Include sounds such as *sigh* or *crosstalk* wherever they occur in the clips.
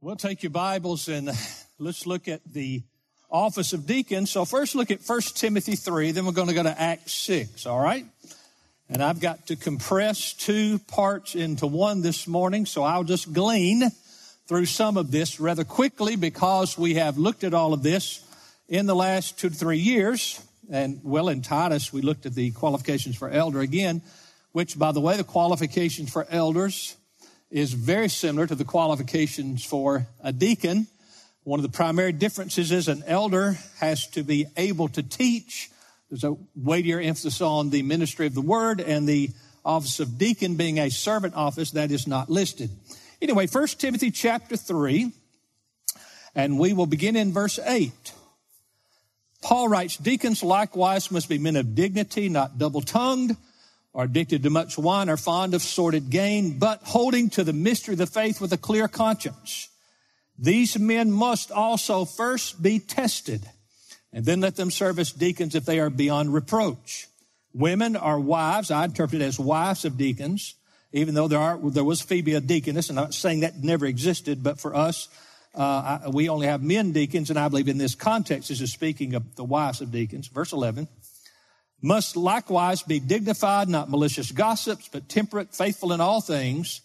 We'll take your Bibles and *sighs* let's look at the office of deacon. So first look at 1 Timothy 3, then we're going to go to Acts 6, all right? And I've got to compress two parts into one this morning, so I'll just glean through some of this rather quickly because we have looked at all of this in the last two to three years. And well, in Titus, we looked at the qualifications for elder again, which by the way, the qualifications for elders is very similar to the qualifications for a deacon. One of the primary differences is an elder has to be able to teach. There's a weightier emphasis on the ministry of the word and the office of deacon being a servant office that is not listed. Anyway, 1 Timothy chapter 3, and we will begin in verse 8. Paul writes, Deacons likewise must be men of dignity, not double tongued are addicted to much wine, are fond of sordid gain, but holding to the mystery of the faith with a clear conscience. These men must also first be tested, and then let them serve as deacons if they are beyond reproach. Women are wives, I interpret it as wives of deacons, even though there are there was Phoebe a deaconess, and I'm not saying that never existed, but for us, uh, I, we only have men deacons, and I believe in this context, this is speaking of the wives of deacons. Verse 11 must likewise be dignified, not malicious gossips, but temperate, faithful in all things.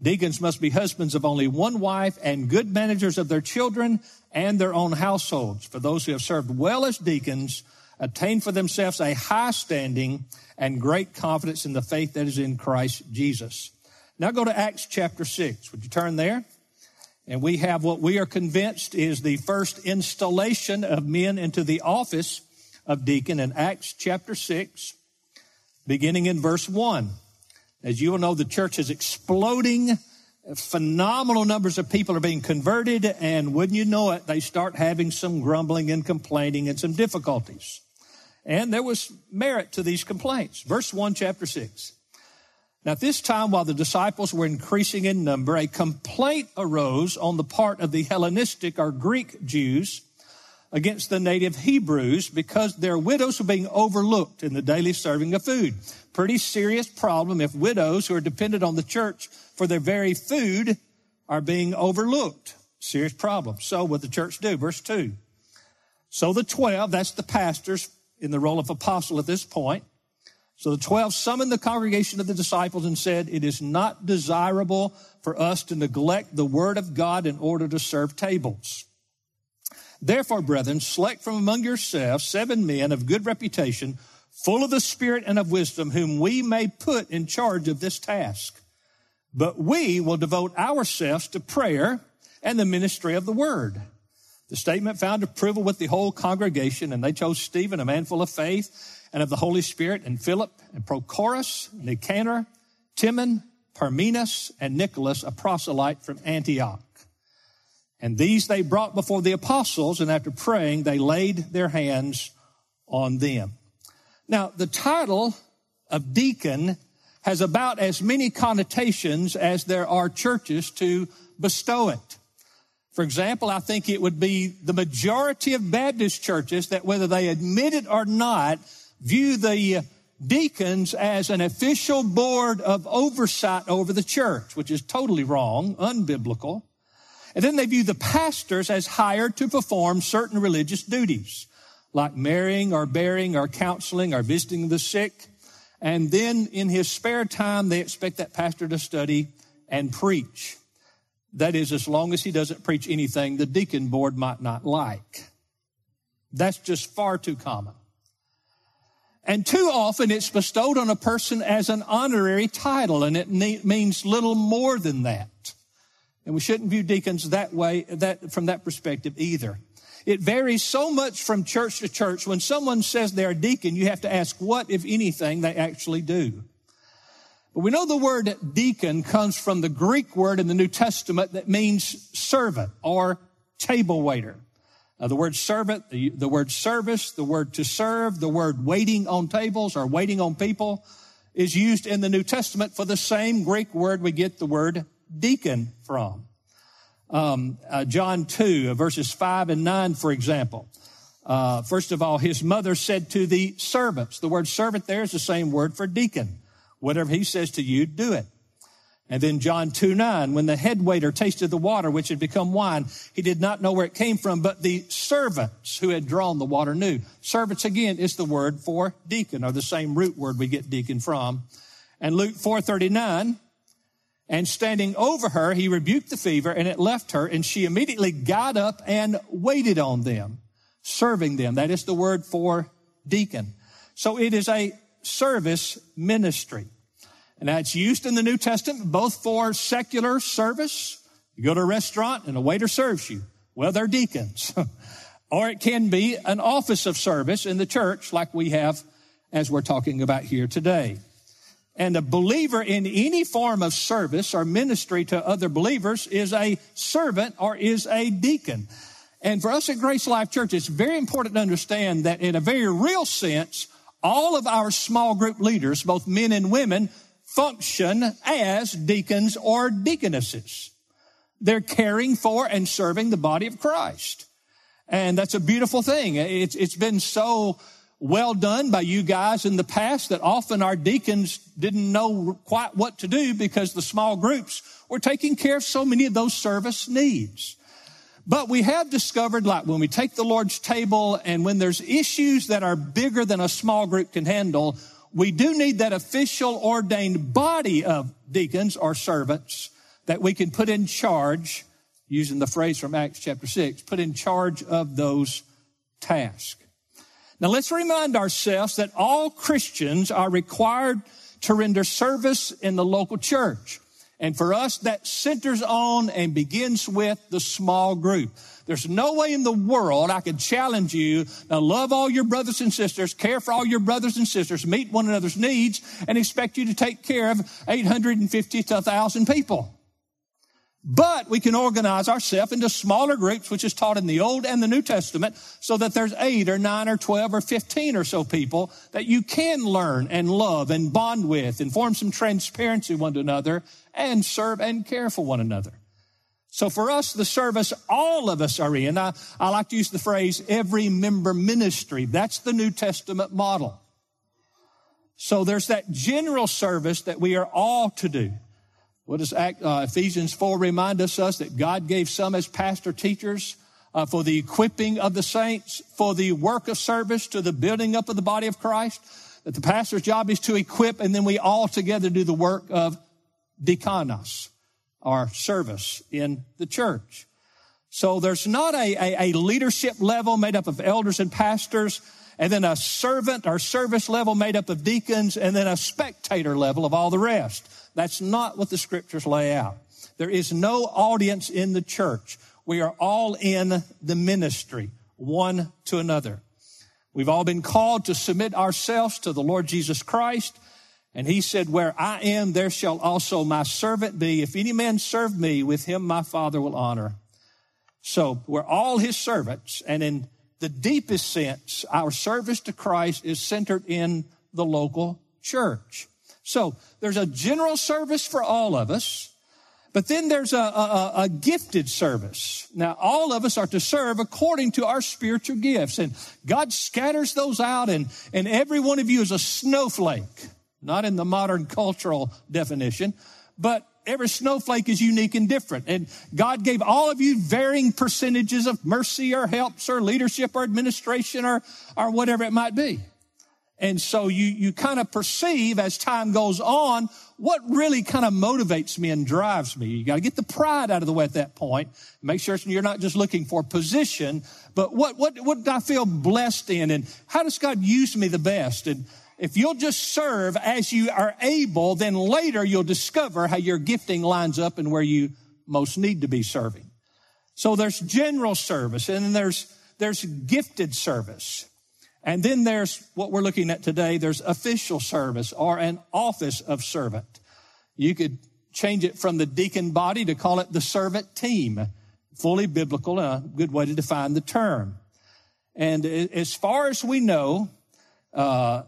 Deacons must be husbands of only one wife and good managers of their children and their own households. For those who have served well as deacons, attain for themselves a high standing and great confidence in the faith that is in Christ Jesus. Now go to Acts chapter 6. Would you turn there? And we have what we are convinced is the first installation of men into the office of deacon in Acts chapter 6, beginning in verse 1. As you will know, the church is exploding. Phenomenal numbers of people are being converted, and wouldn't you know it, they start having some grumbling and complaining and some difficulties. And there was merit to these complaints. Verse 1, chapter 6. Now, at this time, while the disciples were increasing in number, a complaint arose on the part of the Hellenistic or Greek Jews against the native Hebrews because their widows were being overlooked in the daily serving of food. Pretty serious problem if widows who are dependent on the church for their very food are being overlooked. Serious problem. So what the church do? Verse 2. So the 12, that's the pastors in the role of apostle at this point. So the 12 summoned the congregation of the disciples and said, It is not desirable for us to neglect the word of God in order to serve tables. Therefore, brethren, select from among yourselves seven men of good reputation, full of the Spirit and of wisdom, whom we may put in charge of this task. But we will devote ourselves to prayer and the ministry of the word. The statement found approval with the whole congregation, and they chose Stephen, a man full of faith and of the Holy Spirit, and Philip, and Prochorus, and Nicanor, Timon, Parmenas, and Nicholas, a proselyte from Antioch. And these they brought before the apostles, and after praying, they laid their hands on them. Now, the title of deacon has about as many connotations as there are churches to bestow it. For example, I think it would be the majority of Baptist churches that whether they admit it or not, view the deacons as an official board of oversight over the church, which is totally wrong, unbiblical. And then they view the pastors as hired to perform certain religious duties, like marrying or bearing or counseling or visiting the sick. And then in his spare time, they expect that pastor to study and preach. That is, as long as he doesn't preach anything the deacon board might not like. That's just far too common. And too often it's bestowed on a person as an honorary title, and it means little more than that. And we shouldn't view deacons that way, that, from that perspective either. It varies so much from church to church. When someone says they're a deacon, you have to ask what, if anything, they actually do. But we know the word deacon comes from the Greek word in the New Testament that means servant or table waiter. The word servant, the, the word service, the word to serve, the word waiting on tables or waiting on people is used in the New Testament for the same Greek word we get the word deacon from. Um, uh, John 2, uh, verses 5 and 9, for example. Uh, first of all, his mother said to the servants, the word servant there is the same word for deacon. Whatever he says to you, do it. And then John 2 9, when the head waiter tasted the water which had become wine, he did not know where it came from, but the servants who had drawn the water knew. Servants again is the word for deacon, or the same root word we get deacon from. And Luke 439, and standing over her, he rebuked the fever and it left her, and she immediately got up and waited on them, serving them. That is the word for deacon. So it is a service ministry. And that's used in the New Testament both for secular service. You go to a restaurant and a waiter serves you. Well, they're deacons. *laughs* or it can be an office of service in the church like we have as we're talking about here today. And a believer in any form of service or ministry to other believers is a servant or is a deacon. And for us at Grace Life Church, it's very important to understand that in a very real sense, all of our small group leaders, both men and women, function as deacons or deaconesses. They're caring for and serving the body of Christ. And that's a beautiful thing. It's, it's been so well done by you guys in the past that often our deacons didn't know quite what to do because the small groups were taking care of so many of those service needs. But we have discovered, like when we take the Lord's table and when there's issues that are bigger than a small group can handle, we do need that official ordained body of deacons or servants that we can put in charge, using the phrase from Acts chapter 6, put in charge of those tasks. Now let's remind ourselves that all Christians are required to render service in the local church. And for us, that centers on and begins with the small group. There's no way in the world I could challenge you to love all your brothers and sisters, care for all your brothers and sisters, meet one another's needs, and expect you to take care of 850 to 1,000 people. But we can organize ourselves into smaller groups, which is taught in the Old and the New Testament, so that there's eight or nine or 12 or 15 or so people that you can learn and love and bond with and form some transparency one to another and serve and care for one another. So for us, the service all of us are in, I, I like to use the phrase every member ministry. That's the New Testament model. So there's that general service that we are all to do. What does uh, Ephesians 4 remind us, us that God gave some as pastor teachers uh, for the equipping of the saints, for the work of service to the building up of the body of Christ? That the pastor's job is to equip and then we all together do the work of diakonos our service in the church. So there's not a, a, a, leadership level made up of elders and pastors, and then a servant or service level made up of deacons, and then a spectator level of all the rest. That's not what the scriptures lay out. There is no audience in the church. We are all in the ministry, one to another. We've all been called to submit ourselves to the Lord Jesus Christ and he said, Where I am, there shall also my servant be. If any man serve me, with him my Father will honor. So we're all his servants. And in the deepest sense, our service to Christ is centered in the local church. So there's a general service for all of us, but then there's a, a, a, gifted service. Now, all of us are to serve according to our spiritual gifts, and God scatters those out, and, and every one of you is a snowflake not in the modern cultural definition, but every snowflake is unique and different. And God gave all of you varying percentages of mercy or helps or leadership or administration or, or whatever it might be. And so you, you kind of perceive as time goes on what really kind of motivates me and drives me. You got to get the pride out of the way at that point. Make sure you're not just looking for position, but what, what, what do I feel blessed in? And how does God use me the best? And if you'll just serve as you are able, then later you'll discover how your gifting lines up and where you most need to be serving. So there's general service and then there's, there's gifted service. And then there's what we're looking at today. There's official service or an office of servant. You could change it from the deacon body to call it the servant team. Fully biblical a good way to define the term. And as far as we know, uh,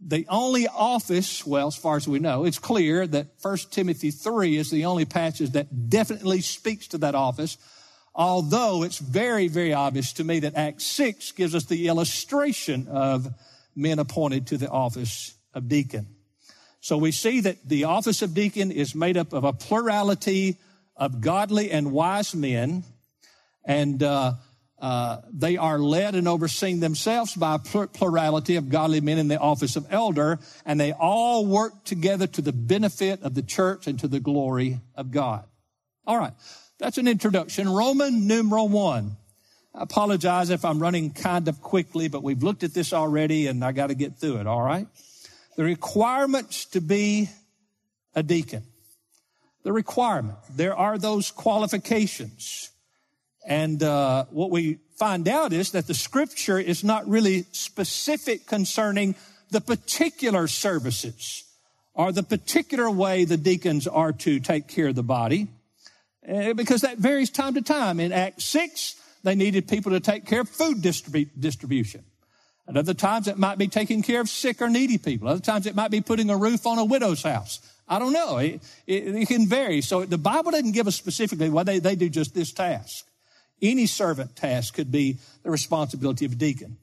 the only office, well, as far as we know, it's clear that 1 Timothy 3 is the only passage that definitely speaks to that office. Although it's very, very obvious to me that Acts 6 gives us the illustration of men appointed to the office of deacon. So we see that the office of deacon is made up of a plurality of godly and wise men, and uh, uh, they are led and overseen themselves by a plurality of godly men in the office of elder, and they all work together to the benefit of the church and to the glory of God. All right, that's an introduction. Roman numeral one. I apologize if I'm running kind of quickly, but we've looked at this already and I got to get through it, all right? The requirements to be a deacon. The requirement. There are those qualifications. And uh, what we find out is that the scripture is not really specific concerning the particular services or the particular way the deacons are to take care of the body, Eh, because that varies time to time. In Acts 6, they needed people to take care of food distribu- distribution. At other times, it might be taking care of sick or needy people. Other times, it might be putting a roof on a widow's house. I don't know. It, it, it can vary. So the Bible doesn't give us specifically why they, they do just this task. Any servant task could be the responsibility of a deacon.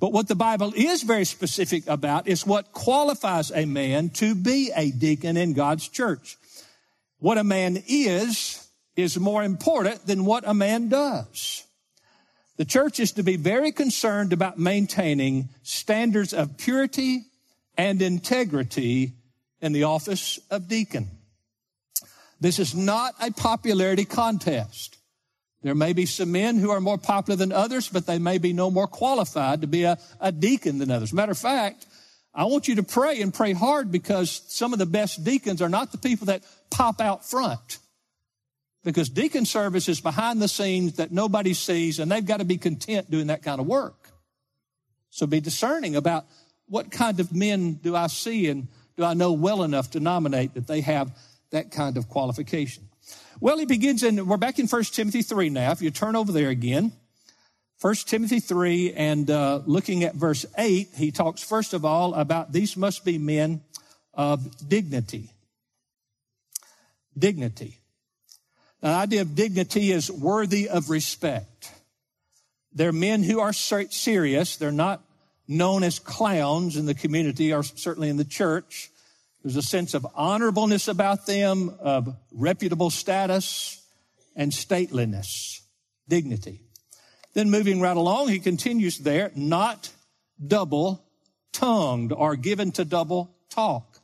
But what the Bible is very specific about is what qualifies a man to be a deacon in God's church. What a man is, is more important than what a man does. The church is to be very concerned about maintaining standards of purity and integrity in the office of deacon. This is not a popularity contest. There may be some men who are more popular than others, but they may be no more qualified to be a, a deacon than others. Matter of fact, I want you to pray and pray hard because some of the best deacons are not the people that pop out front because deacon service is behind the scenes that nobody sees and they've got to be content doing that kind of work. So be discerning about what kind of men do I see and do I know well enough to nominate that they have that kind of qualification. Well, he begins in, we're back in 1 Timothy 3 now. If you turn over there again, 1 Timothy 3 and uh, looking at verse 8, he talks first of all about these must be men of dignity. Dignity. The idea of dignity is worthy of respect. They're men who are serious. They're not known as clowns in the community or certainly in the church. There's a sense of honorableness about them, of reputable status and stateliness, dignity. Then moving right along, he continues there, not double tongued or given to double talk.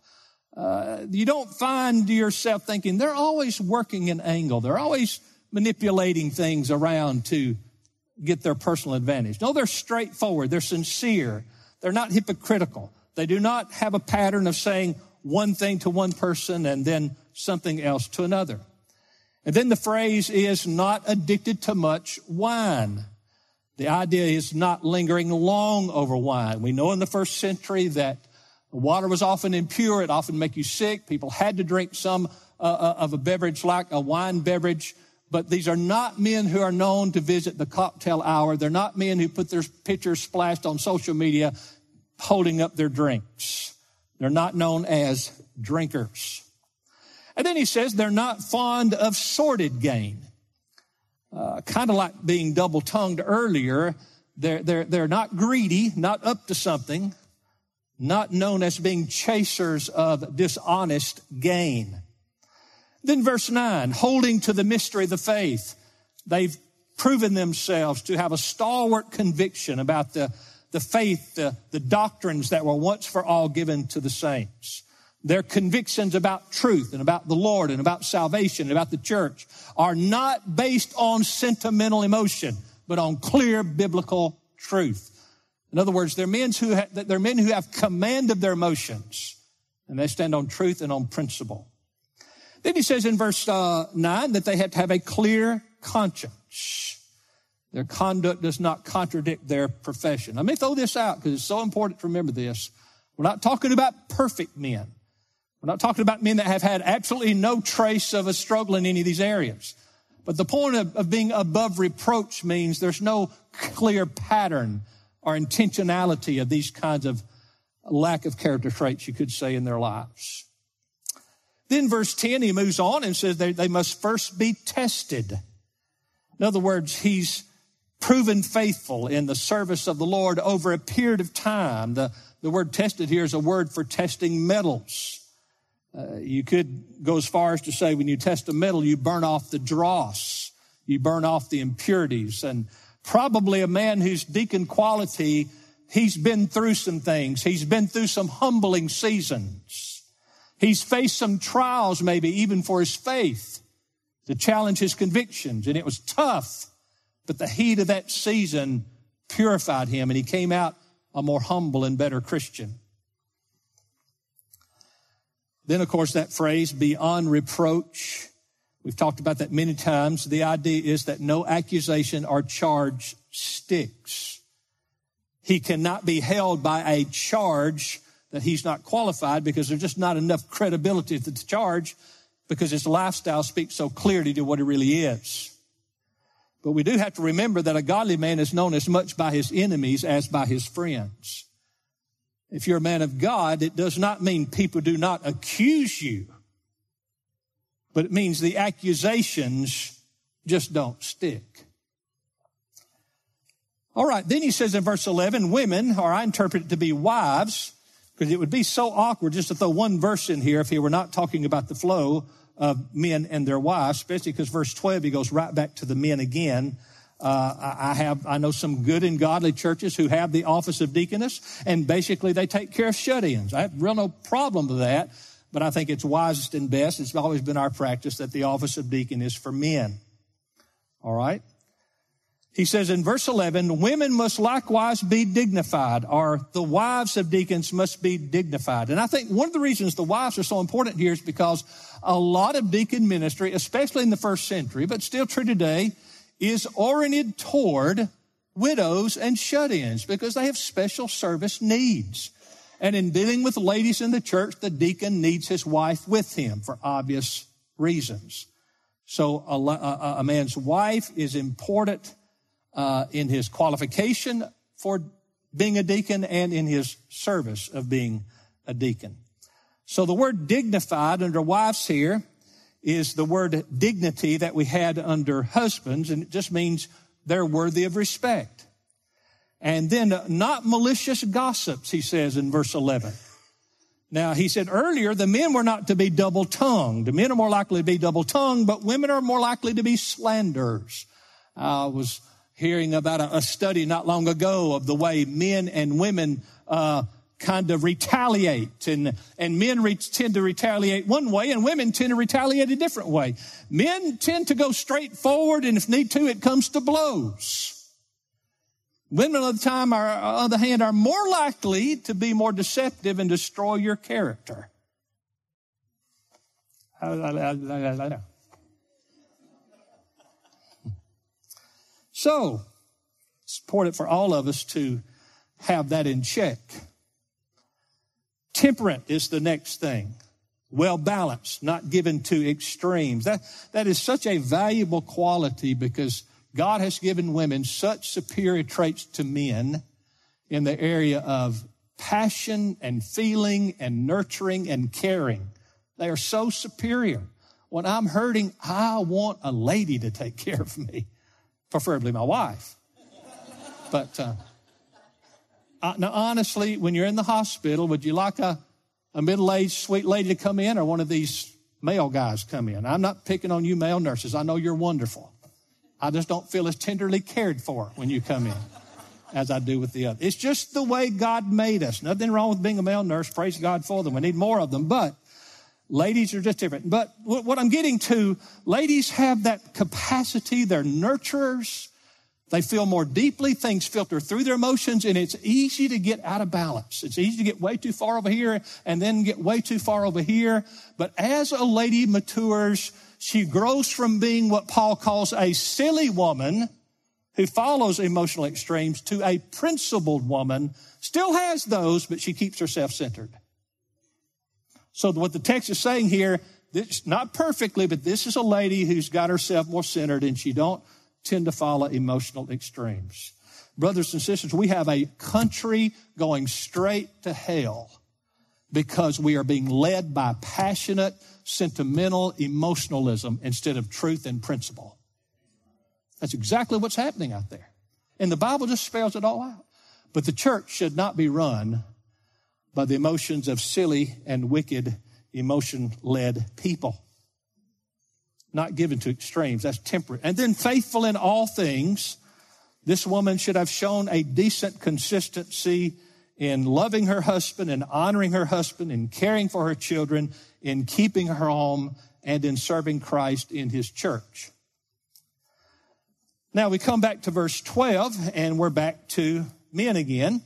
Uh, you don't find yourself thinking they're always working an angle. They're always manipulating things around to get their personal advantage. No, they're straightforward. They're sincere. They're not hypocritical. They do not have a pattern of saying one thing to one person and then something else to another. And then the phrase is not addicted to much wine. The idea is not lingering long over wine. We know in the first century that the water was often impure. It often make you sick. People had to drink some uh, uh, of a beverage like a wine beverage. But these are not men who are known to visit the cocktail hour. They're not men who put their pictures splashed on social media holding up their drinks. They're not known as drinkers. And then he says they're not fond of sordid gain. Uh, kind of like being double tongued earlier. They're, they're, they're not greedy, not up to something not known as being chasers of dishonest gain. Then verse 9, holding to the mystery of the faith. They've proven themselves to have a stalwart conviction about the, the faith, the, the doctrines that were once for all given to the saints. Their convictions about truth and about the Lord and about salvation and about the church are not based on sentimental emotion, but on clear biblical truth. In other words, they're men who have, they're men who have command of their emotions, and they stand on truth and on principle. Then he says in verse uh, nine that they have to have a clear conscience. Their conduct does not contradict their profession. Let me throw this out because it's so important to remember this. We're not talking about perfect men. We're not talking about men that have had absolutely no trace of a struggle in any of these areas. But the point of, of being above reproach means there's no clear pattern or intentionality of these kinds of lack of character traits, you could say, in their lives. Then verse 10, he moves on and says they, they must first be tested. In other words, he's proven faithful in the service of the Lord over a period of time. The, the word tested here is a word for testing metals. Uh, you could go as far as to say when you test a metal, you burn off the dross, you burn off the impurities. And probably a man whose deacon quality, he's been through some things. He's been through some humbling seasons. He's faced some trials, maybe even for his faith to challenge his convictions. And it was tough, but the heat of that season purified him and he came out a more humble and better Christian. Then, of course, that phrase, beyond reproach. We've talked about that many times. The idea is that no accusation or charge sticks. He cannot be held by a charge that he's not qualified because there's just not enough credibility to the charge because his lifestyle speaks so clearly to what he really is. But we do have to remember that a godly man is known as much by his enemies as by his friends. If you're a man of God, it does not mean people do not accuse you, but it means the accusations just don't stick. All right, then he says in verse 11, women, or I interpret it to be wives, because it would be so awkward just to throw one verse in here if he were not talking about the flow of men and their wives, especially because verse 12, he goes right back to the men again. Uh, I have, I know some good and godly churches who have the office of deaconess, and basically they take care of shut-ins. I have real no problem with that, but I think it's wisest and best. It's always been our practice that the office of deacon is for men. All right? He says in verse 11, women must likewise be dignified, or the wives of deacons must be dignified. And I think one of the reasons the wives are so important here is because a lot of deacon ministry, especially in the first century, but still true today, is oriented toward widows and shut-ins because they have special service needs. And in dealing with ladies in the church, the deacon needs his wife with him for obvious reasons. So a, a, a man's wife is important uh, in his qualification for being a deacon and in his service of being a deacon. So the word dignified under wives here is the word dignity that we had under husbands, and it just means they're worthy of respect. And then uh, not malicious gossips, he says in verse 11. Now, he said earlier the men were not to be double tongued. The men are more likely to be double tongued, but women are more likely to be slanderers. I was hearing about a, a, study not long ago of the way men and women uh, kind of retaliate and and men re- tend to retaliate one way and women tend to retaliate a different way men tend to go straight forward and if need to it comes to blows women of the time are on the other hand are more likely to be more deceptive and destroy your character So, it's important for all of us to have that in check. Temperate is the next thing. Well balanced, not given to extremes. That, that is such a valuable quality because God has given women such superior traits to men in the area of passion and feeling and nurturing and caring. They are so superior. When I'm hurting, I want a lady to take care of me preferably my wife. But uh, uh, now, honestly, when you're in the hospital, would you like a, a middle aged sweet lady to come in or one of these male guys come in? I'm not picking on you, male nurses. I know you're wonderful. I just don't feel as tenderly cared for when you come in as I do with the other. It's just the way God made us. Nothing wrong with being a male nurse. Praise God for them. We need more of them. But Ladies are just different. But what I'm getting to, ladies have that capacity. They're nurturers. They feel more deeply. Things filter through their emotions and it's easy to get out of balance. It's easy to get way too far over here and then get way too far over here. But as a lady matures, she grows from being what Paul calls a silly woman who follows emotional extremes to a principled woman. Still has those, but she keeps herself centered. So what the text is saying here, this, not perfectly, but this is a lady who's got herself more centered and she don't tend to follow emotional extremes. Brothers and sisters, we have a country going straight to hell because we are being led by passionate, sentimental emotionalism instead of truth and principle. That's exactly what's happening out there. And the Bible just spells it all out. But the church should not be run by the emotions of silly and wicked emotion led people. Not given to extremes. That's temperate. And then faithful in all things. This woman should have shown a decent consistency in loving her husband and honoring her husband and caring for her children, in keeping her home and in serving Christ in his church. Now we come back to verse 12 and we're back to men again.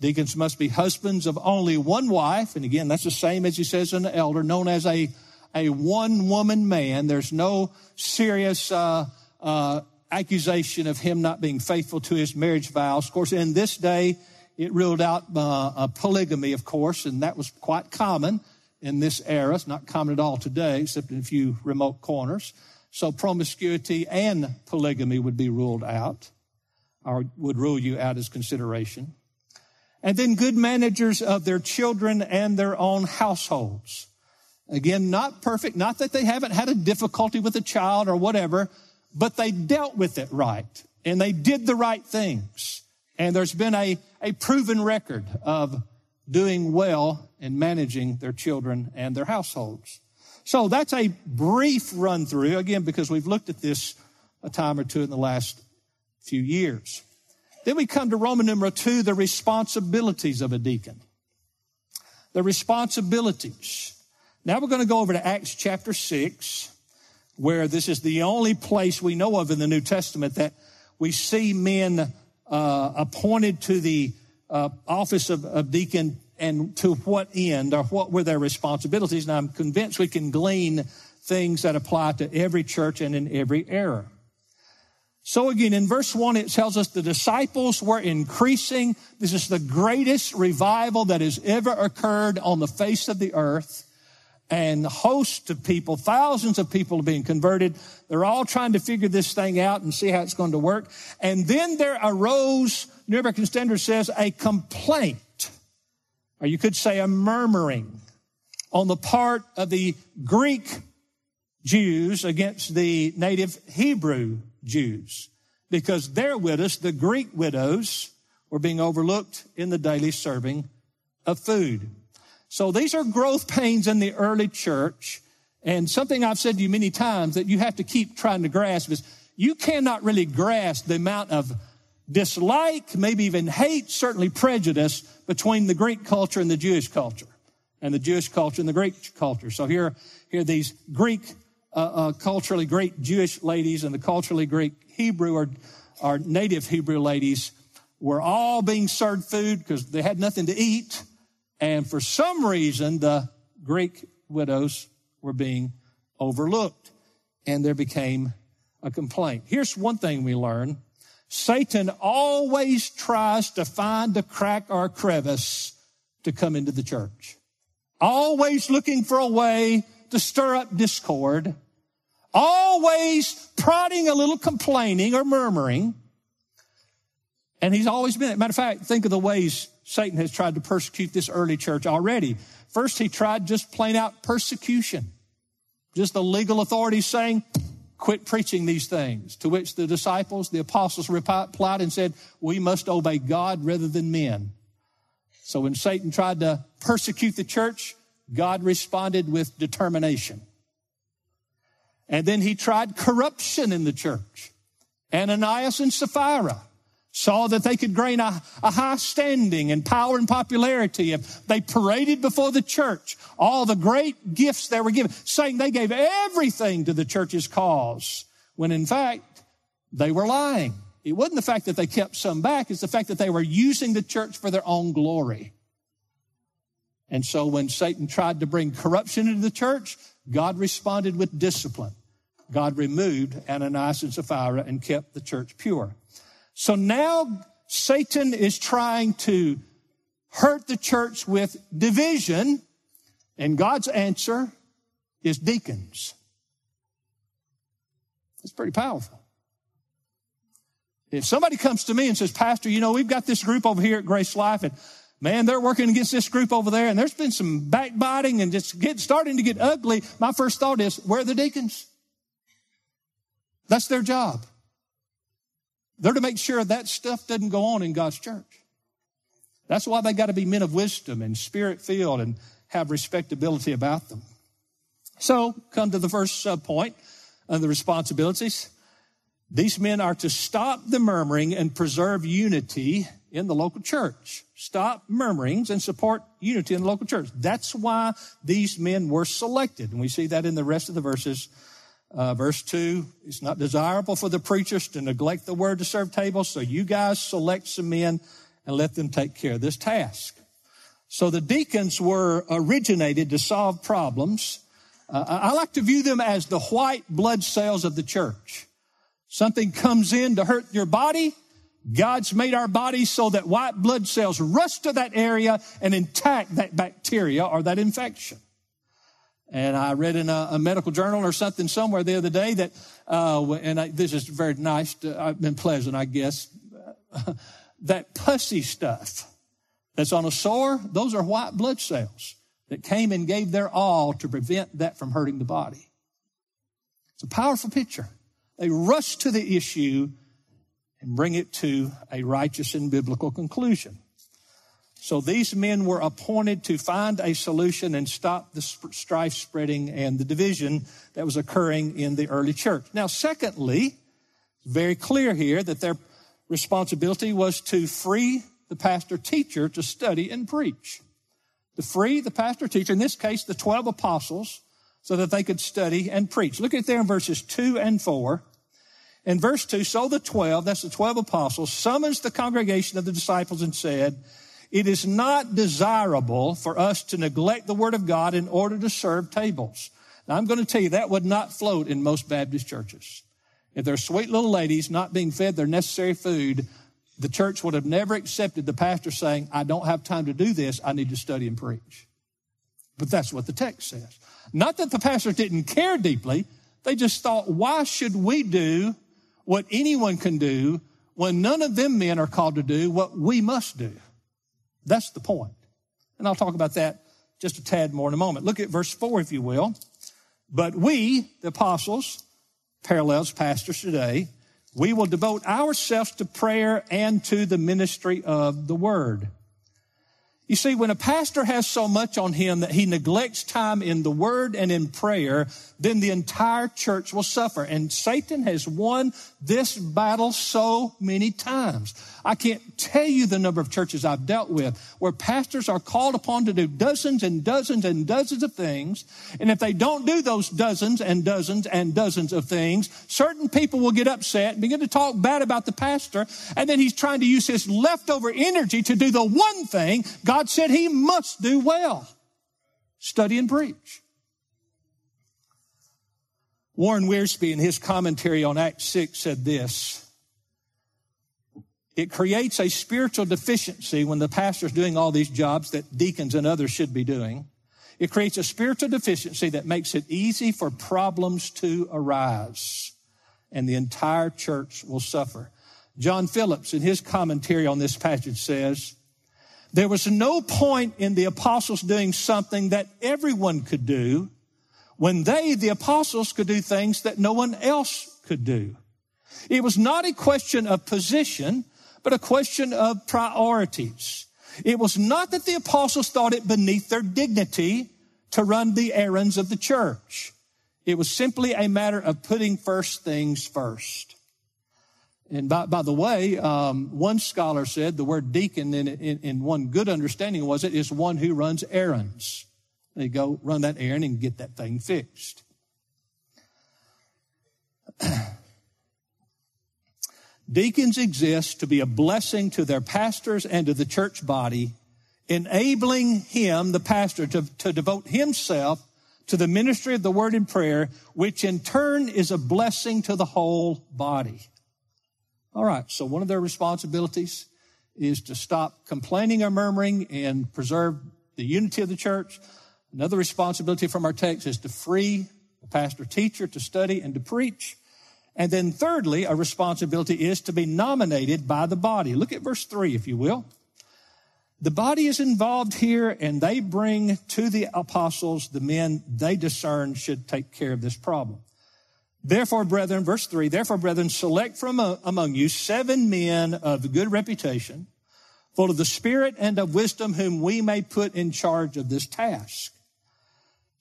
Deacons must be husbands of only one wife. And again, that's the same as he says in the elder, known as a, a one woman man. There's no serious, uh, uh, accusation of him not being faithful to his marriage vows. Of course, in this day, it ruled out uh, polygamy, of course, and that was quite common in this era. It's not common at all today, except in a few remote corners. So promiscuity and polygamy would be ruled out, or would rule you out as consideration. And then good managers of their children and their own households. Again, not perfect, not that they haven't had a difficulty with a child or whatever, but they dealt with it right and they did the right things. And there's been a, a proven record of doing well in managing their children and their households. So that's a brief run through, again, because we've looked at this a time or two in the last few years. Then we come to Roman number two, the responsibilities of a deacon. The responsibilities. Now we're going to go over to Acts chapter six, where this is the only place we know of in the New Testament that we see men uh, appointed to the uh, office of, of deacon and to what end or what were their responsibilities. And I'm convinced we can glean things that apply to every church and in every era. So again, in verse one, it tells us the disciples were increasing. This is the greatest revival that has ever occurred on the face of the earth. And hosts of people, thousands of people are being converted. They're all trying to figure this thing out and see how it's going to work. And then there arose, New American Standard says, a complaint or you could say a murmuring on the part of the Greek Jews against the native Hebrew Jews because their widows, the Greek widows, were being overlooked in the daily serving of food. So these are growth pains in the early church. And something I've said to you many times that you have to keep trying to grasp is you cannot really grasp the amount of dislike, maybe even hate, certainly prejudice between the Greek culture and the Jewish culture, and the Jewish culture and the Greek culture. So here, here these Greek, uh, uh, culturally Greek Jewish ladies and the culturally Greek Hebrew or, or native Hebrew ladies were all being served food because they had nothing to eat. And for some reason, the Greek widows were being overlooked and there became a complaint. Here's one thing we learn Satan always tries to find a crack or a crevice to come into the church. Always looking for a way to stir up discord. Always prodding a little complaining or murmuring. And he's always been, matter of fact, think of the ways Satan has tried to persecute this early church already. First, he tried just plain out persecution. Just the legal authorities saying, quit preaching these things. To which the disciples, the apostles replied and said, we must obey God rather than men. So when Satan tried to persecute the church, God responded with determination. And then he tried corruption in the church. Ananias and Sapphira saw that they could gain a, a, high standing and power and popularity if they paraded before the church all the great gifts they were given, saying they gave everything to the church's cause, when in fact they were lying. It wasn't the fact that they kept some back, it's the fact that they were using the church for their own glory. And so when Satan tried to bring corruption into the church, God responded with discipline. God removed Ananias and Sapphira and kept the church pure. So now Satan is trying to hurt the church with division, and God's answer is deacons. It's pretty powerful. If somebody comes to me and says, Pastor, you know, we've got this group over here at Grace Life, and man, they're working against this group over there, and there's been some backbiting and just get, starting to get ugly. My first thought is, where are the deacons? That's their job. They're to make sure that stuff doesn't go on in God's church. That's why they got to be men of wisdom and spirit filled and have respectability about them. So, come to the first uh, point of the responsibilities. These men are to stop the murmuring and preserve unity in the local church. Stop murmurings and support unity in the local church. That's why these men were selected. And we see that in the rest of the verses. Uh, verse 2 It's not desirable for the preachers to neglect the word to serve tables, so you guys select some men and let them take care of this task. So the deacons were originated to solve problems. Uh, I like to view them as the white blood cells of the church. Something comes in to hurt your body, God's made our bodies so that white blood cells rush to that area and attack that bacteria or that infection. And I read in a, a medical journal or something somewhere the other day that, uh, and I, this is very nice, to, I've been pleasant, I guess, *laughs* that pussy stuff that's on a sore, those are white blood cells that came and gave their all to prevent that from hurting the body. It's a powerful picture. They rush to the issue and bring it to a righteous and biblical conclusion. So these men were appointed to find a solution and stop the strife spreading and the division that was occurring in the early church. Now, secondly, very clear here that their responsibility was to free the pastor teacher to study and preach. To free the pastor teacher, in this case, the 12 apostles, so that they could study and preach. Look at there in verses 2 and 4. In verse 2, so the 12, that's the 12 apostles, summons the congregation of the disciples and said, It is not desirable for us to neglect the word of God in order to serve tables. Now, I'm going to tell you that would not float in most Baptist churches. If there are sweet little ladies not being fed their necessary food, the church would have never accepted the pastor saying, I don't have time to do this. I need to study and preach. But that's what the text says. Not that the pastor didn't care deeply. They just thought, why should we do what anyone can do when none of them men are called to do what we must do. That's the point. And I'll talk about that just a tad more in a moment. Look at verse 4, if you will. But we, the apostles, parallels pastors today, we will devote ourselves to prayer and to the ministry of the word. You see, when a pastor has so much on him that he neglects time in the word and in prayer, then the entire church will suffer. And Satan has won this battle so many times. I can't tell you the number of churches I've dealt with where pastors are called upon to do dozens and dozens and dozens of things. And if they don't do those dozens and dozens and dozens of things, certain people will get upset and begin to talk bad about the pastor. And then he's trying to use his leftover energy to do the one thing God said he must do well. Study and preach. Warren Wiersbe in his commentary on Acts 6 said this. It creates a spiritual deficiency when the pastor's doing all these jobs that deacons and others should be doing. It creates a spiritual deficiency that makes it easy for problems to arise and the entire church will suffer. John Phillips in his commentary on this passage says, there was no point in the apostles doing something that everyone could do when they, the apostles, could do things that no one else could do. It was not a question of position, but a question of priorities. It was not that the apostles thought it beneath their dignity to run the errands of the church. It was simply a matter of putting first things first. And by, by the way, um, one scholar said the word deacon, in, in, in, one good understanding was it, is one who runs errands. They go run that errand and get that thing fixed. *clears throat* Deacons exist to be a blessing to their pastors and to the church body, enabling him, the pastor, to, to devote himself to the ministry of the word and prayer, which in turn is a blessing to the whole body. All right, so one of their responsibilities is to stop complaining or murmuring and preserve the unity of the church. Another responsibility from our text is to free the pastor teacher to study and to preach. And then thirdly, a responsibility is to be nominated by the body. Look at verse three, if you will. The body is involved here and they bring to the apostles the men they discern should take care of this problem. Therefore, brethren, verse three, therefore, brethren, select from among you seven men of good reputation, full of the Spirit and of wisdom, whom we may put in charge of this task.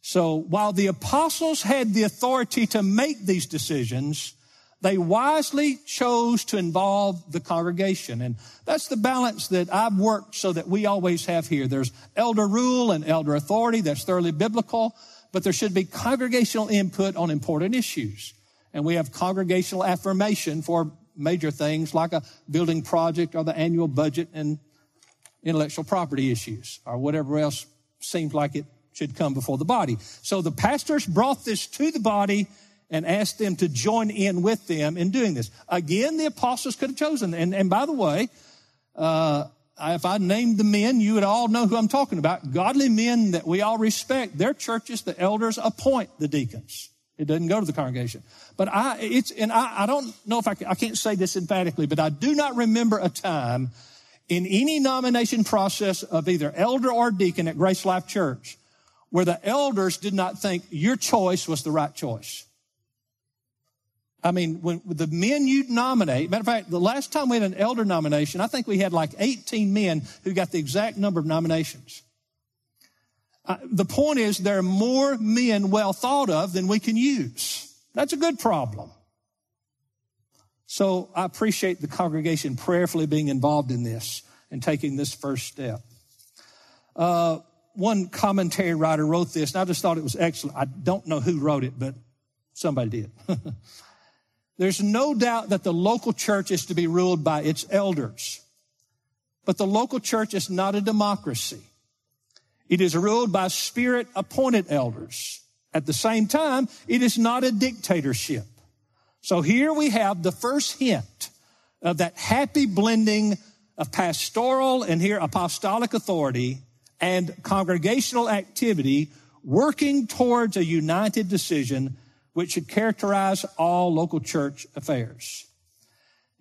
So while the apostles had the authority to make these decisions, they wisely chose to involve the congregation. And that's the balance that I've worked so that we always have here. There's elder rule and elder authority. That's thoroughly biblical, but there should be congregational input on important issues. And we have congregational affirmation for major things like a building project or the annual budget and intellectual property issues or whatever else seems like it should come before the body. So the pastors brought this to the body and asked them to join in with them in doing this. Again, the apostles could have chosen. And, and by the way, uh, if I named the men, you would all know who I'm talking about. Godly men that we all respect. Their churches, the elders appoint the deacons. It doesn't go to the congregation. But I, it's, and I, I don't know if I, I can't say this emphatically, but I do not remember a time in any nomination process of either elder or deacon at Grace Life Church where the elders did not think your choice was the right choice. I mean, when the men you'd nominate, matter of fact, the last time we had an elder nomination, I think we had like 18 men who got the exact number of nominations. Uh, the point is there are more men well thought of than we can use. That's a good problem. So I appreciate the congregation prayerfully being involved in this and taking this first step. Uh, one commentary writer wrote this, and I just thought it was excellent. I don't know who wrote it, but somebody did. *laughs* There's no doubt that the local church is to be ruled by its elders. But the local church is not a democracy. It is ruled by spirit appointed elders. At the same time, it is not a dictatorship. So here we have the first hint of that happy blending of pastoral and here apostolic authority and congregational activity working towards a united decision which should characterize all local church affairs.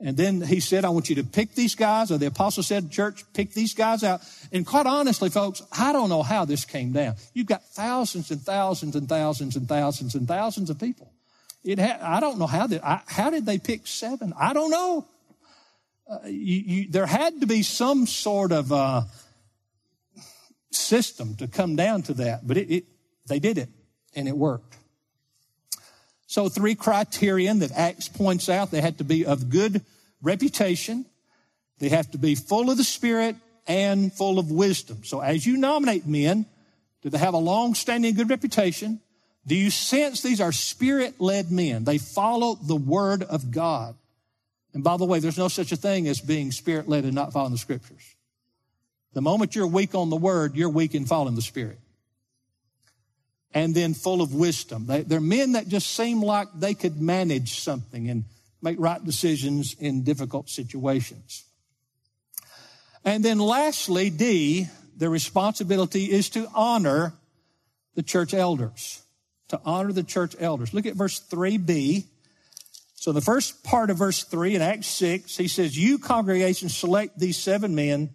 And then he said, I want you to pick these guys, or the apostle said, church, pick these guys out. And quite honestly, folks, I don't know how this came down. You've got thousands and thousands and thousands and thousands and thousands of people. It ha- I don't know how, they, I, how did they pick seven? I don't know. Uh, you, you, there had to be some sort of uh, system to come down to that, but it, it, they did it, and it worked. So three criterion that Acts points out, they had to be of good reputation. They have to be full of the Spirit and full of wisdom. So as you nominate men, do they have a long-standing good reputation? Do you sense these are spirit-led men? They follow the Word of God. And by the way, there's no such a thing as being spirit-led and not following the Scriptures. The moment you're weak on the Word, you're weak and fallen in the Spirit and then full of wisdom. They, they're men that just seem like they could manage something and make right decisions in difficult situations. And then lastly, D, the responsibility is to honor the church elders. To honor the church elders. Look at verse 3b. So the first part of verse 3 in Acts 6, he says, You congregation select these seven men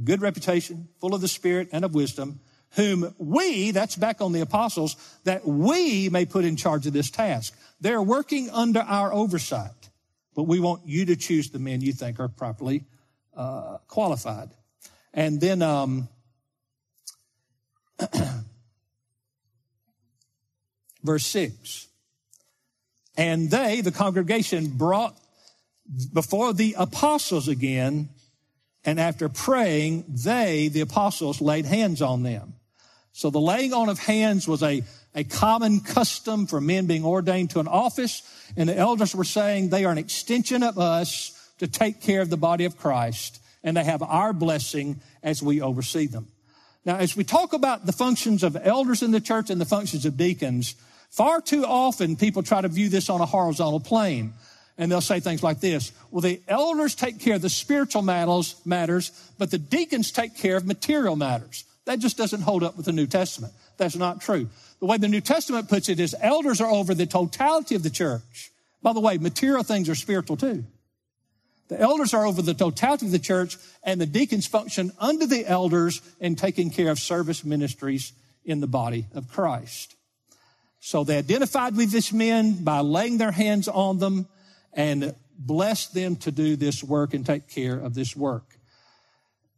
of good reputation, full of the Spirit and of wisdom, whom we, that's back on the apostles, that we may put in charge of this task. They're working under our oversight, but we want you to choose the men you think are properly uh, qualified. And then, um, *clears throat* verse 6. And they, the congregation, brought before the apostles again, and after praying, they, the apostles, laid hands on them. So the laying on of hands was a, a common custom for men being ordained to an office. And the elders were saying they are an extension of us to take care of the body of Christ. And they have our blessing as we oversee them. Now, as we talk about the functions of elders in the church and the functions of deacons, far too often people try to view this on a horizontal plane. And they'll say things like this. Well, the elders take care of the spiritual matters, matters, but the deacons take care of material matters. That just doesn't hold up with the New Testament. That's not true. The way the New Testament puts it is elders are over the totality of the church. By the way, material things are spiritual too. The elders are over the totality of the church and the deacons function under the elders in taking care of service ministries in the body of Christ. So they identified with these men by laying their hands on them and blessed them to do this work and take care of this work.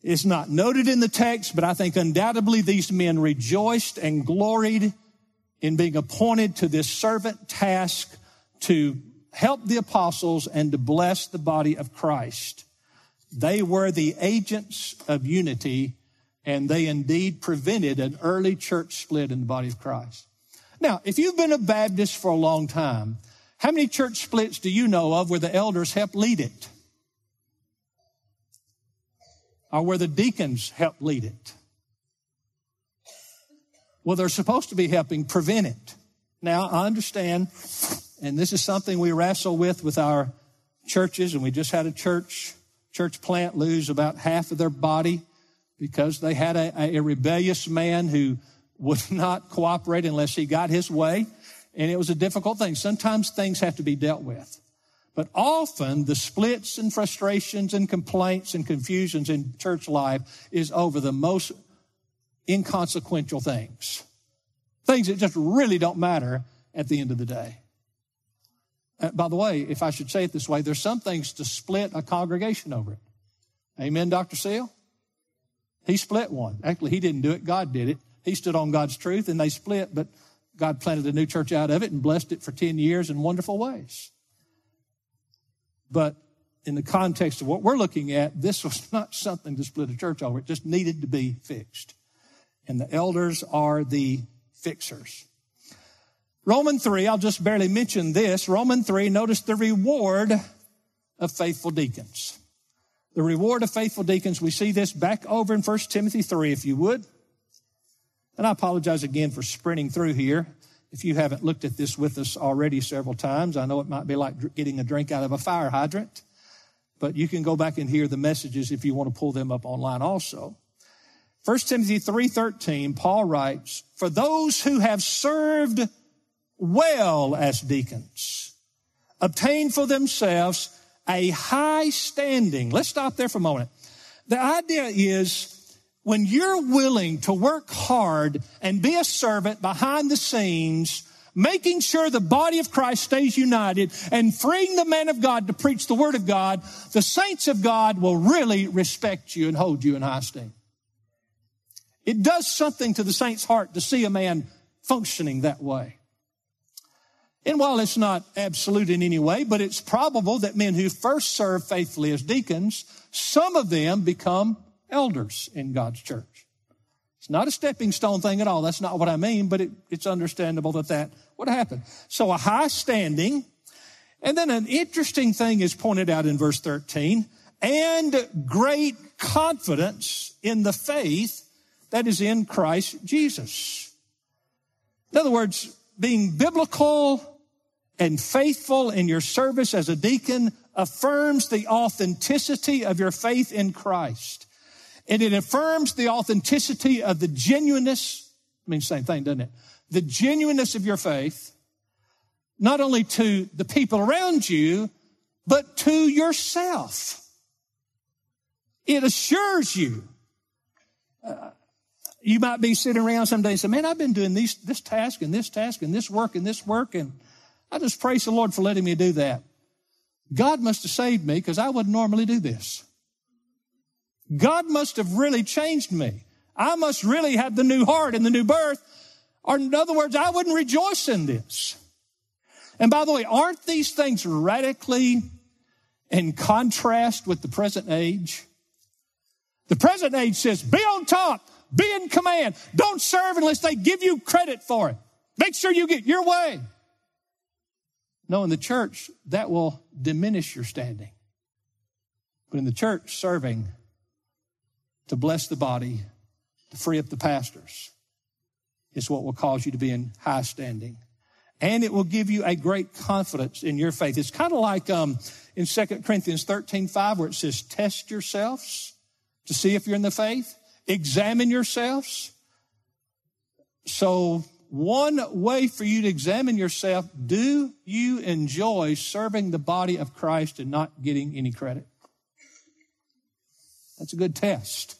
It's not noted in the text, but I think undoubtedly these men rejoiced and gloried in being appointed to this servant task to help the apostles and to bless the body of Christ. They were the agents of unity and they indeed prevented an early church split in the body of Christ. Now, if you've been a Baptist for a long time, how many church splits do you know of where the elders help lead it? Or where the deacons help lead it? Well, they're supposed to be helping prevent it. Now, I understand, and this is something we wrestle with with our churches, and we just had a church, church plant lose about half of their body because they had a, a rebellious man who would *laughs* not cooperate unless he got his way. And it was a difficult thing. Sometimes things have to be dealt with. But often the splits and frustrations and complaints and confusions in church life is over the most inconsequential things. Things that just really don't matter at the end of the day. Uh, by the way, if I should say it this way, there's some things to split a congregation over it. Amen, Dr. Seal? He split one. Actually, he didn't do it. God did it. He stood on God's truth and they split, but God planted a new church out of it and blessed it for 10 years in wonderful ways. But in the context of what we're looking at, this was *laughs* not something to split a church over. It just needed to be fixed. And the elders are the fixers. Roman 3, I'll just barely mention this. Roman 3, notice the reward of faithful deacons. The reward of faithful deacons, we see this back over in 1 Timothy 3, if you would. And I apologize again for sprinting through here. If you haven't looked at this with us already several times, I know it might be like getting a drink out of a fire hydrant, but you can go back and hear the messages if you want to pull them up online also. 1 Timothy 3:13 Paul writes, "For those who have served well as deacons obtain for themselves a high standing. Let's stop there for a moment. The idea is when you're willing to work hard and be a servant behind the scenes, making sure the body of Christ stays united and freeing the man of God to preach the word of God, the saints of God will really respect you and hold you in high esteem. It does something to the saint's heart to see a man functioning that way. And while it's not absolute in any way, but it's probable that men who first serve faithfully as deacons, some of them become elders in God's church. It's not a stepping stone thing at all. That's not what I mean, but it, it's understandable that that would happen. So a high standing, and then an interesting thing is pointed out in verse 13, and great confidence in the faith that is in Christ Jesus. In other words, being biblical and faithful in your service as a deacon affirms the authenticity of your faith in Christ. And it affirms the authenticity of the genuineness, I mean, same thing, doesn't it? The genuineness of your faith, not only to the people around you, but to yourself. It assures you. Uh, you might be sitting around someday and say, man, I've been doing these, this task and this task and this work and this work and I just praise the Lord for letting me do that. God must have saved me because I wouldn't normally do this. God must have really changed me. I must really have the new heart and the new birth. Or in other words, I wouldn't rejoice in this. And by the way, aren't these things radically in contrast with the present age? The present age says, be on top, be in command. Don't serve unless they give you credit for it. Make sure you get your way. No, in the church, that will diminish your standing. But in the church, serving to bless the body, to free up the pastors, is what will cause you to be in high standing. And it will give you a great confidence in your faith. It's kind of like um, in 2 Corinthians 13, 5, where it says, test yourselves to see if you're in the faith. Examine yourselves. So one way for you to examine yourself, do you enjoy serving the body of Christ and not getting any credit? That's a good test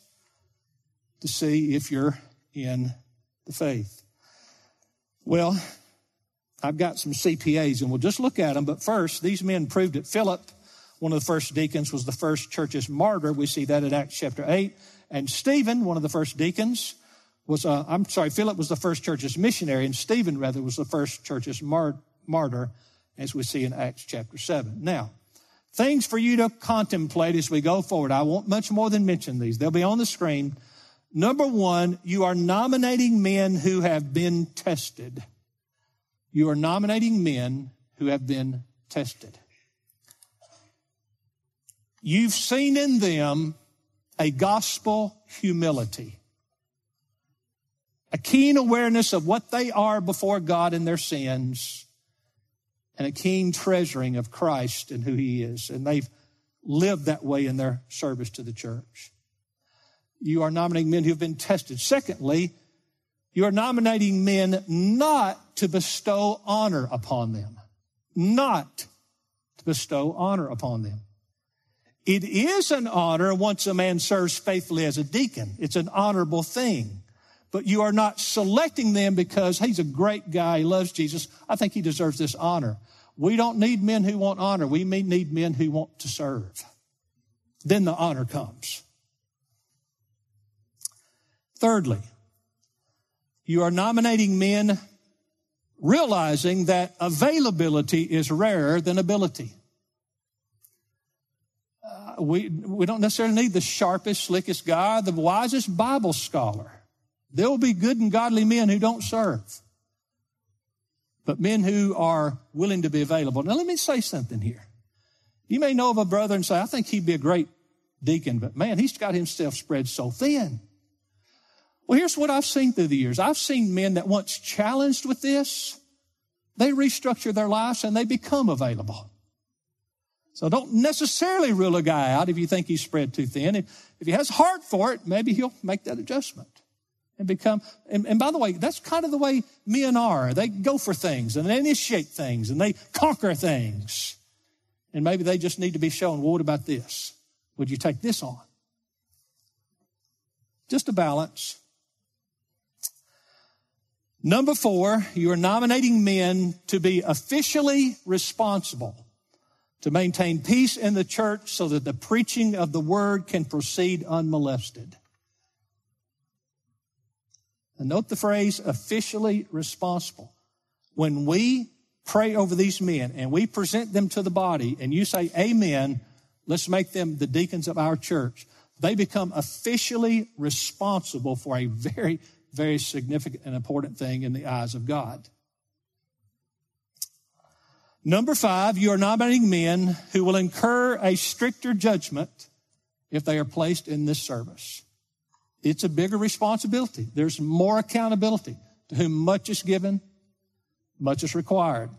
to see if you're in the faith. Well, I've got some CPAs and we'll just look at them. But first, these men proved it. Philip one of the first deacons, was the first church's martyr. We see that in Acts chapter 8. And Stephen, one of the first deacons, was, uh, I'm sorry, Philip was the first church's missionary, and Stephen, rather, was the first church's mar- martyr, as we see in Acts chapter 7. Now, things for you to contemplate as we go forward. I won't much more than mention these. They'll be on the screen. Number one, you are nominating men who have been tested. You are nominating men who have been tested. You've seen in them a gospel humility, a keen awareness of what they are before God and their sins, and a keen treasuring of Christ and who He is. And they've lived that way in their service to the church. You are nominating men who have been tested. Secondly, you are nominating men not to bestow honor upon them. Not to bestow honor upon them. It is an honor once a man serves faithfully as a deacon. It's an honorable thing. But you are not selecting them because he's a great guy. He loves Jesus. I think he deserves this honor. We don't need men who want honor. We need men who want to serve. Then the honor comes. Thirdly, you are nominating men realizing that availability is rarer than ability. Uh, we, we don't necessarily need the sharpest, slickest guy, the wisest Bible scholar. There will be good and godly men who don't serve, but men who are willing to be available. Now, let me say something here. You may know of a brother and say, I think he'd be a great deacon, but man, he's got himself spread so thin. Well, here's what I've seen through the years. I've seen men that once challenged with this, they restructure their lives and they become available. So don't necessarily rule a guy out if you think he's spread too thin. If, he has heart for it, maybe he'll make that adjustment and become, and, and by the way, that's kind of the way men are. They go for things and they initiate things and they conquer things. And maybe they just need to be shown, well, what about this? Would you take this on? Just a balance. Number four, you are nominating men to be officially responsible to maintain peace in the church so that the preaching of the word can proceed unmolested. And note the phrase officially responsible. When we pray over these men and we present them to the body and you say, Amen, let's make them the deacons of our church, they become officially responsible for a very very significant and important thing in the eyes of God. Number five, you are nominating men who will incur a stricter judgment if they are placed in this service. It's a bigger responsibility. There's more accountability. To whom much is given, much is required.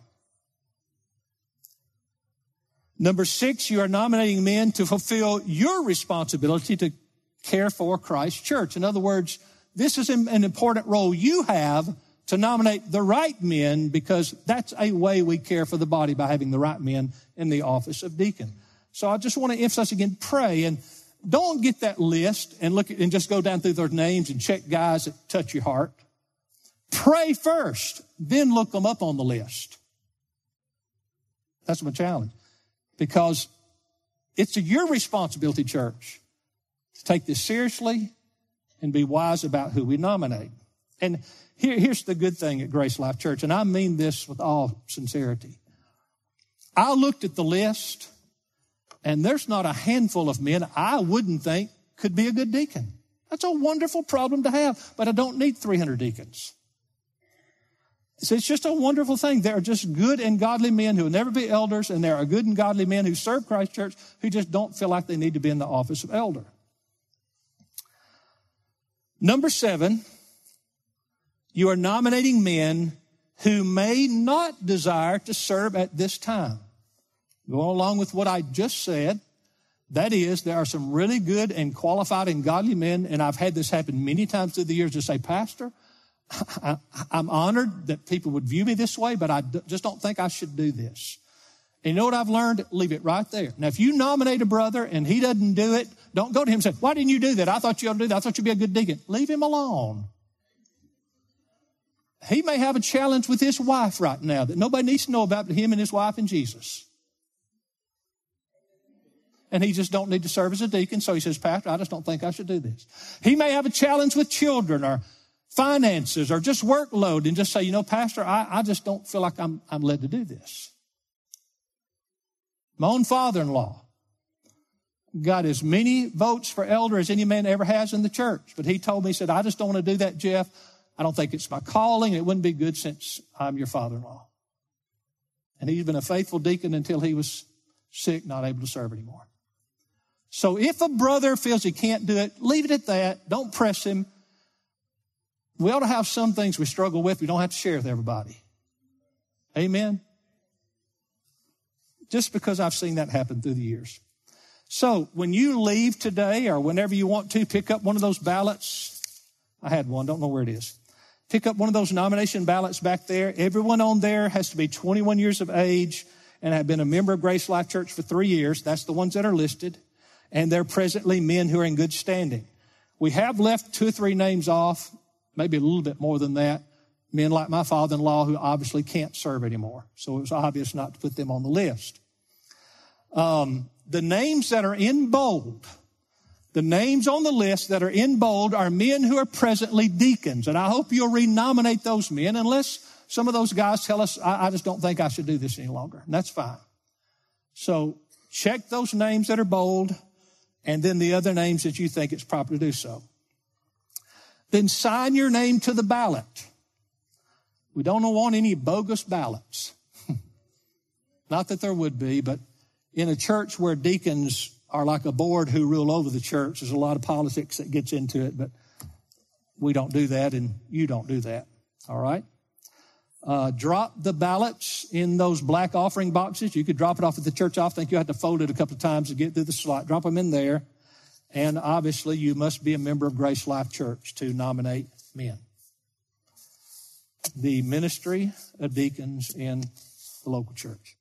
Number six, you are nominating men to fulfill your responsibility to care for Christ's church. In other words, this is an important role you have to nominate the right men because that's a way we care for the body by having the right men in the office of deacon. So I just want to emphasize again, pray and don't get that list and look at, and just go down through their names and check guys that touch your heart. Pray first, then look them up on the list. That's my challenge because it's your responsibility, church, to take this seriously and be wise about who we nominate. And here, here's the good thing at Grace Life Church, and I mean this with all sincerity. I looked at the list, and there's not a handful of men I wouldn't think could be a good deacon. That's a wonderful problem to have, but I don't need 300 deacons. So it's just a wonderful thing. There are just good and godly men who will never be elders, and there are good and godly men who serve Christ Church who just don't feel like they need to be in the office of elder. Number seven, you are nominating men who may not desire to serve at this time. Going along with what I just said, that is, there are some really good and qualified and godly men, and I've had this happen many times through the years to say, Pastor, *laughs* I, am honored that people would view me this way, but I just don't think I should do this. And you know what I've learned? Leave it right there. Now, if you nominate a brother and he doesn't do it, don't go to him and say, why didn't you do that? I thought you ought to do that. I thought you'd be a good deacon. Leave him alone. He may have a challenge with his wife right now that nobody needs to know about but him and his wife and Jesus. and he just don't need to serve as a deacon. So he says, Pastor, I just don't think I should do this. He may have a challenge with children or finances or just workload and just say, you know, Pastor, I, I just don't feel like I'm, I'm led to do this. My own father-in-law got as many votes for elder as any man ever has in the church. But he told me, he said, I just don't want to do that, Jeff. I don't think it's my calling. It wouldn't be good since I'm your father-in-law. And he's been a faithful deacon until he was sick, not able to serve anymore. So if a brother feels he can't do it, leave it at that. Don't press him. We ought to have some things we struggle with. We don't have to share with everybody. Amen. Just because I've seen that happen through the years. So when you leave today or whenever you want to, pick up one of those ballots. I had one, don't know where it is. Pick up one of those nomination ballots back there. Everyone on there has to be 21 years of age and have been a member of Grace Life Church for three years. That's the ones that are listed and they're presently men who are in good standing. We have left two or three names off, maybe a little bit more than that. Men like my father-in-law who obviously can't serve anymore. So it was obvious not to put them on the list. Um, the names that are in bold, the names on the list that are in bold are men who are presently deacons. And I hope you'll renominate those men unless some of those guys tell us, I, I just don't think I should do this any longer. And that's fine. So check those names that are bold and then the other names that you think it's proper to do so. Then sign your name to the ballot. We don't want any bogus ballots. *laughs* Not that there would be, but in a church where deacons are like a board who rule over the church, there's a lot of politics that gets into it, but we don't do that and you don't do that. All right? Uh, drop the ballots in those black offering boxes. You could drop it off at the church. I think you have to fold it a couple of times to get through the slot. Drop them in there. And obviously, you must be a member of Grace Life Church to nominate men. The ministry of deacons in the local church.